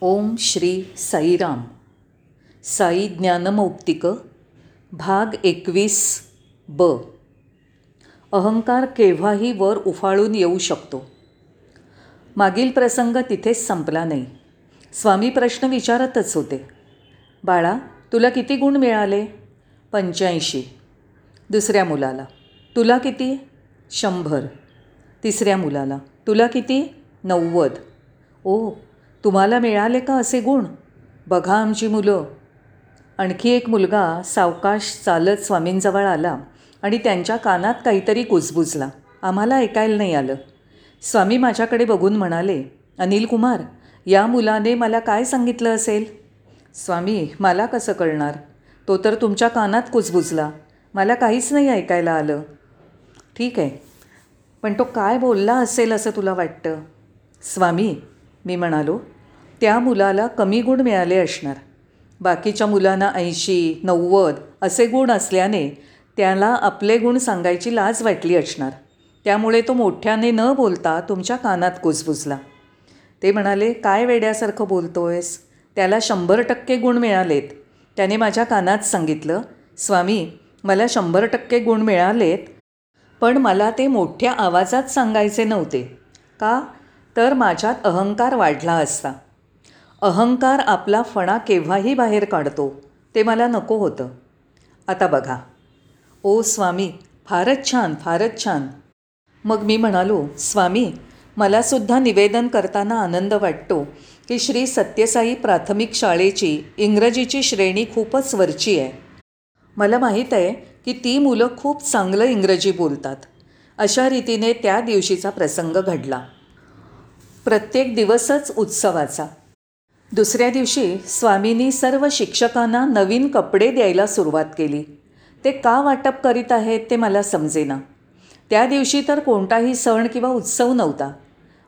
ओम श्री साईराम साई ज्ञानमौक्तिक भाग एकवीस ब. अहंकार केव्हाही वर उफाळून येऊ शकतो. मागील प्रसंग तिथेच संपला नाही. स्वामी प्रश्न विचारतच होते. बाळा तुला किती गुण मिळाले? पंच्याऐंशी. दुसऱ्या मुलाला. तुला किती? शंभर. तिसऱ्या मुलाला. तुला किती? नव्वद. ओ तुम्हाला मिळाले का असे गुण? बघा आमची मुलं. आणखी एक मुलगा सावकाश चालत स्वामींजवळ आला आणि त्यांच्या कानात काहीतरी कुजबुजला. आम्हाला ऐकायला नाही आलं. स्वामी माझ्याकडे बघून म्हणाले अनिल कुमार या मुलाने मला काय सांगितलं असेल? स्वामी मला कसं कळणार? तो तर तुमच्या कानात कुजबुजला. मला काहीच नाही ऐकायला आलं. ठीक आहे. पण तो काय बोलला असेल असं तुला वाटतं? स्वामी मी म्हणालो त्या मुलाला कमी गुण मिळाले असणार. बाकीच्या मुलांना ऐंशी नव्वद असे गुण असल्याने त्याला आपले गुण सांगायची लाज वाटली असणार. त्यामुळे तो मोठ्याने न बोलता तुमच्या कानात कुजबुजला. ते म्हणाले काय वेड्यासारखं बोलतोयस? त्याला शंभर टक्के गुण मिळालेत. त्याने माझ्या कानात सांगितलं स्वामी मला शंभर टक्के गुण मिळालेत पण मला ते मोठ्या आवाजात सांगायचे नव्हते. का? तर माझ्यात अहंकार वाढला असता. अहंकार आपला फणा केव्हाही बाहेर काढतो ते मला नको होतं. आता बघा. ओ स्वामी फारच छान फारच छान. मग मी म्हणालो स्वामी मलासुद्धा निवेदन करताना आनंद वाटतो की श्री सत्यसाई प्राथमिक शाळेची इंग्रजीची श्रेणी खूपच वरची आहे. मला माहीत आहे की ती मुलं खूप चांगलं इंग्रजी बोलतात. अशा रीतीने त्या दिवशीचा प्रसंग घडला. प्रत्येक दिवसच उत्सवाचा. दुसऱ्या दिवशी स्वामींनी सर्व शिक्षकांना नवीन कपडे द्यायला सुरुवात केली. ते का वाटप करीत आहेत ते मला समजेना. त्या दिवशी तर कोणताही सण किंवा उत्सव नव्हता.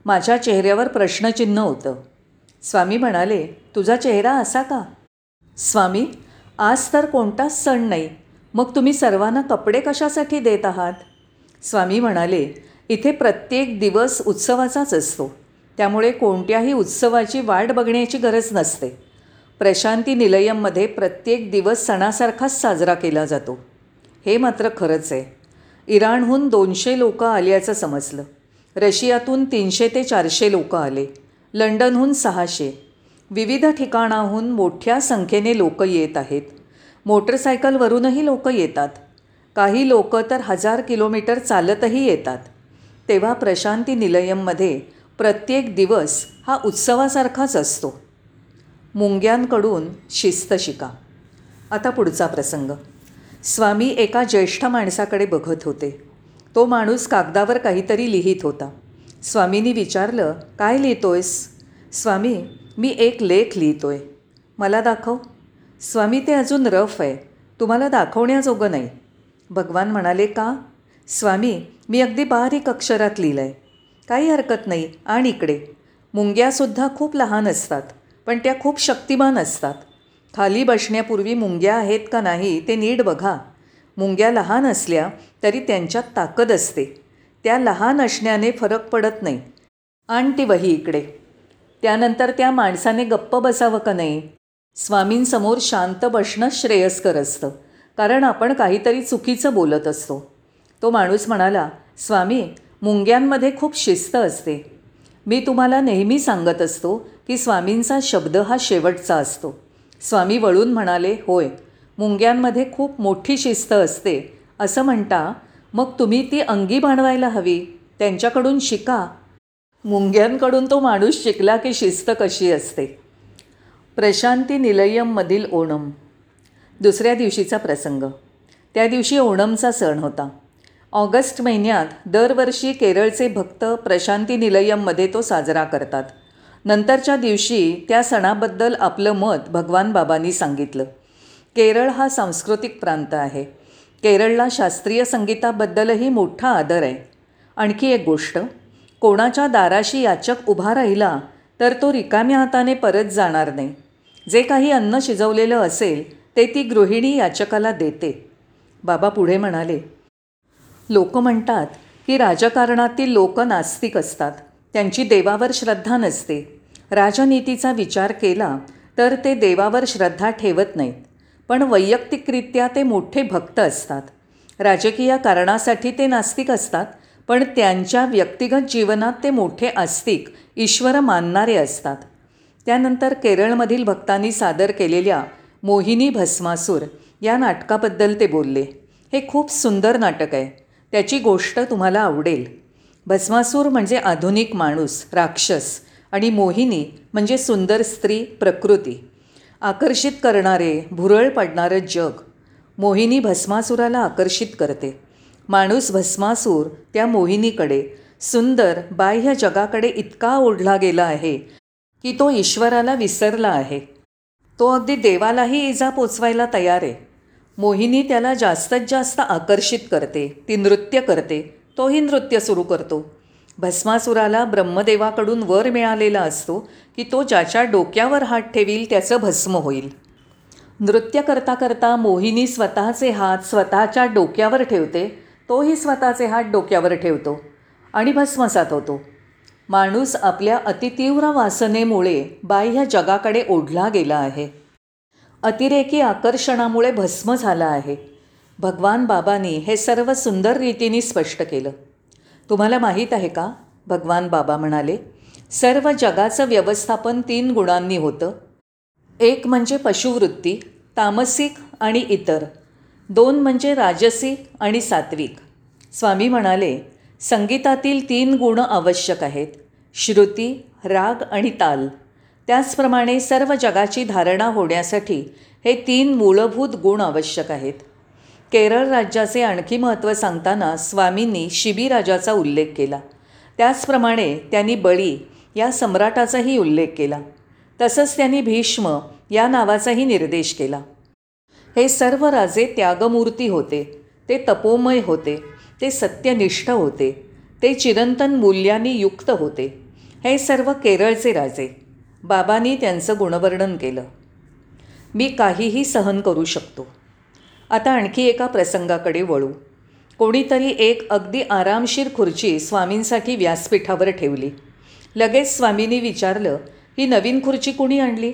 माझ्या चेहऱ्यावर प्रश्नचिन्ह होतं. स्वामी म्हणाले तुझा चेहरा असा का? स्वामी आज तर कोणताच सण नाही. मग तुम्ही सर्वांना कपडे कशासाठी देत आहात? स्वामी म्हणाले इथे प्रत्येक दिवस उत्सवाचाच असतो. त्यामुळे कोणत्याही उत्सवाची वाट बघण्याची गरज नसते. प्रशांती निलयममध्ये प्रत्येक दिवस सणासारखाच साजरा केला जातो. हे मात्र खरंच आहे. इराणहून दोनशे लोकं आल्याचं समजलं. रशियातून तीनशे ते चारशे लोकं आले. लंडनहून सहाशे. विविध ठिकाणाहून मोठ्या संख्येने लोकं येत आहेत. मोटरसायकलवरूनही लोकं येतात. काही लोकं तर हजार किलोमीटर चालतही येतात. तेव्हा प्रशांती निलयममध्ये प्रत्येक दिवस हा उत्सवासारखाच असतो. मुंग्यांकडून शिस्त शिका. आता पुढचा प्रसंग. स्वामी एका ज्येष्ठ माणसाकडे बघत होते. तो माणूस कागदावर काहीतरी लिहित होता. स्वामींनी विचारलं काय लिहितोयस? स्वामी मी एक लेख लिहितोय. मला दाखव. स्वामी ते अजून रफ आहे. तुम्हाला दाखवण्याजोगं नाही. भगवान म्हणाले का? स्वामी मी अगदी बारीक अक्षरात लिहिलं आहे काही हरकत नाही. आणि इकडे. मुंग्यासुद्धा खूप लहान असतात. पण त्या खूप शक्तिमान असतात. खाली बसण्यापूर्वी मुंग्या आहेत का नाही ते नीट बघा. मुंग्या लहान असल्या तरी त्यांच्यात ताकद असते. त्या लहान असण्याने फरक पडत नाही. आण ती वही इकडे. त्यानंतर त्या माणसाने गप्प बसावं का नाही? स्वामींसमोर शांत बसणं श्रेयस्कर असतं. कारण आपण काहीतरी चुकीचं बोलत असतो. तो माणूस म्हणाला स्वामी मुंग्यांमध्ये खूप शिस्त असते. मी तुम्हाला नेहमी सांगत असतो की स्वामींचा शब्द हा शेवटचा असतो. स्वामी वळून म्हणाले होय मुंग्यांमध्ये खूप मोठी शिस्त असते. असं म्हणता मग तुम्ही ती अंगी बाणवायला हवी. त्यांच्याकडून शिका. मुंग्यांकडून तो माणूस शिकला की शिस्त कशी असते. प्रशांती निलयममधील ओणम. दुसऱ्या दिवशीचा प्रसंग. त्या दिवशी ओणमचा सण होता. ऑगस्ट महिन्यात दरवर्षी केरळचे भक्त प्रशांती निलयममध्ये तो साजरा करतात. नंतरच्या दिवशी त्या सणाबद्दल आपलं मत भगवान बाबांनी सांगितलं. केरळ हा सांस्कृतिक प्रांत आहे. केरळला शास्त्रीय संगीताबद्दलही मोठा आदर आहे. आणखी एक गोष्ट कोणाच्या दाराशी याचक उभा राहिला तर तो रिकाम्या हाताने परत जाणार नाही. जे काही अन्न शिजवलेलं असेल ते ती गृहिणी याचकाला देते. बाबा पुढे म्हणाले लोक म्हणतात की राजकारणातील लोक नास्तिक असतात. त्यांची देवावर श्रद्धा नसते. राजनीतीचा विचार केला तर ते देवावर श्रद्धा ठेवत नाहीत. पण वैयक्तिकरित्या ते मोठे भक्त असतात. राजकीय कारणासाठी ते नास्तिक असतात पण त्यांच्या व्यक्तिगत जीवनात ते मोठे आस्तिक ईश्वर मानणारे असतात. त्यानंतर केरळमधील भक्तांनी सादर केलेल्या मोहिनी भस्मासूर या नाटकाबद्दल ते बोलले. हे खूप सुंदर नाटक आहे. त्याची गोष्ट तुम्हाला आवडेल. भस्मासूर म्हणजे आधुनिक माणूस राक्षस आणि मोहिनी म्हणजे सुंदर स्त्री प्रकृती. आकर्षित करणारे भुरळ पडणारं जग. मोहिनी भस्मासुराला आकर्षित करते. माणूस भस्मासूर त्या मोहिनीकडे सुंदर बाह्य जगाकडे इतका ओढला गेला आहे की तो ईश्वराला विसरला आहे. तो अगदी देवालाही इजा पोचवायला तयार आहे. मोहिनी त्याला जास्तीत जास्त आकर्षित करते ती नृत्य करते तोही नृत्य सुरू करतो. भस्मासुराला ब्रह्मदेवाकडून वर मिळालेला असतो की तो ज्याच्या डोक्यावर हात ठेवील त्याचं भस्म होईल. नृत्य करता करता मोहिनी स्वतःचे हात स्वतःच्या डोक्यावर ठेवते तोही स्वतःचे हात डोक्यावर ठेवतो आणि भस्मसात होतो माणूस आपल्या अतितीव्र वासनेमुळे बाह्य जगाकडे ओढला गेला आहे. अतिरेकी आकर्षणामुळे भस्म झाला आहे. भगवान बाबांनी हे सर्व सुंदर रीतीने स्पष्ट केलं. तुम्हाला माहीत आहे का? भगवान बाबा म्हणाले सर्व जगाचं व्यवस्थापन तीन गुणांनी होतं. एक म्हणजे पशुवृत्ती तामसिक आणि इतर. दोन म्हणजे राजसिक आणि सात्विक. स्वामी म्हणाले संगीतातील तीन गुण आवश्यक आहेत. श्रुती राग आणि ताल. त्याचप्रमाणे सर्व जगाची धारणा होण्यासाठी हे तीन मूलभूत गुण आवश्यक आहेत. केरळ राज्याचे आणखी महत्त्व सांगताना स्वामींनी शिबीराजाचा उल्लेख केला. त्याचप्रमाणे त्यांनी बळी या सम्राटाचाही उल्लेख केला. तसंच त्यांनी भीष्म या नावाचाही निर्देश केला. हे सर्व राजे त्यागमूर्ती होते. ते तपोमय होते. ते सत्यनिष्ठ होते. ते चिरंतन मूल्यांनी युक्त होते. हे सर्व केरळचे राजे. बाबांनी त्यांचं गुणवर्णन केलं. मी काहीही सहन करू शकतो. आता आणखी एका प्रसंगाकडे वळू. कोणीतरी एक अगदी आरामशीर खुर्ची स्वामींसाठी व्यासपीठावर ठेवली. लगेच स्वामींनी विचारलं ही नवीन खुर्ची कुणी आणली?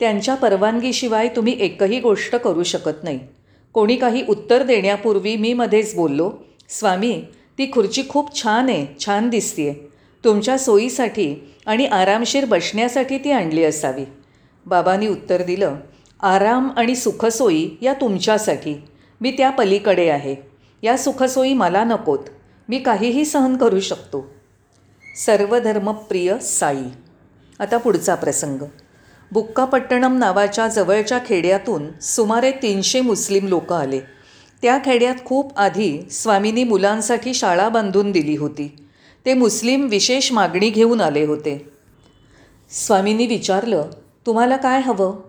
त्यांच्या परवानगीशिवाय तुम्ही एकही गोष्ट करू शकत नाही. कोणी काही उत्तर देण्यापूर्वी मी मध्येच बोललो स्वामी ती खुर्ची खूप छान आहे छान दिसतीये. तुमच्या सोयीसाठी आणि आरामशीर बसण्यासाठी ती आणली असावी. बाबांनी उत्तर दिलं आराम आणि सुखसोयी या तुमच्यासाठी. मी त्या पलीकडे आहे. या सुखसोयी मला नकोत. मी काहीही सहन करू शकतो. सर्वधर्मप्रिय साई. आता पुढचा प्रसंग. बुक्कापट्टणम नावाच्या जवळच्या खेड्यातून सुमारे तीनशे मुस्लिम लोक आले. त्या खेड्यात खूप आधी स्वामींनी मुलांसाठी शाळा बांधून दिली होती. ते मुस्लिम विशेष मागणी घेऊन आले होते. स्वामींनी विचारलं तुम्हाला काय हवं?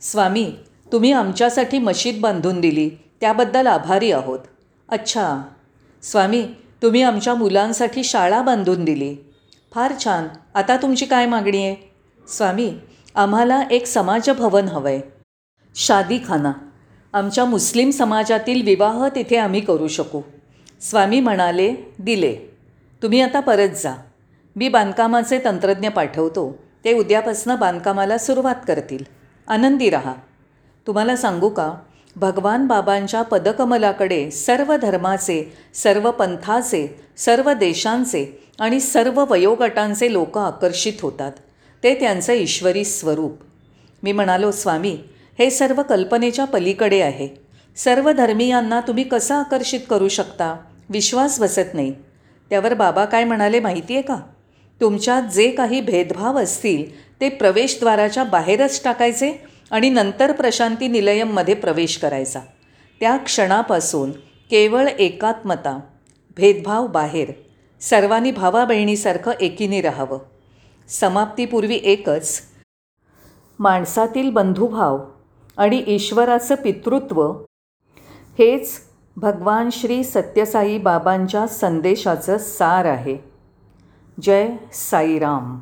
स्वामी तुम्ही आमच्यासाठी मशीद बांधून दिली त्याबद्दल आभारी आहोत. अच्छा. स्वामी तुम्ही आमच्या मुलांसाठी शाळा बांधून दिली. फार छान. आता तुमची काय मागणी आहे? स्वामी आम्हाला एक समाजभवन हवं आहे शादीखाना. आमच्या मुस्लिम समाजातील विवाह तिथे आम्ही करू शकू. स्वामी म्हणाले दिले. तुम्ही आता परत जा. मी बांधकामाचे तंत्रज्ञ पाठवतो. ते उद्यापासनं बांधकामाला सुरुवात करतील. आनंदी राहा. तुम्हाला सांगू का? भगवान बाबांच्या पदकमलाकडे सर्व धर्माचे सर्व पंथाचे सर्व देशांचे आणि सर्व वयोगटांचे लोक आकर्षित होतात. ते त्यांचं ईश्वरी स्वरूप. मी म्हणालो स्वामी हे सर्व कल्पनेच्या पलीकडे आहे. सर्व धर्मीयांना तुम्ही कसं आकर्षित करू शकता? विश्वास बसत नाही. त्यावर बाबा काय म्हणाले माहिती आहे का? तुमच्यात जे काही भेदभाव असतील ते प्रवेशद्वाराच्या बाहेरच टाकायचे आणि नंतर प्रशांती निलयममध्ये प्रवेश करायचा. त्या क्षणापासून केवळ एकात्मता भेदभाव बाहेर सर्वांनी भावा बहिणीसारखं एकीने राहावं. समाप्तीपूर्वी एकच माणसातील बंधुभाव आणि ईश्वराचं पितृत्व हेच भगवान श्री सत्यसाई बाबांच्या संदेशाचं सार आहे. जय साईराम.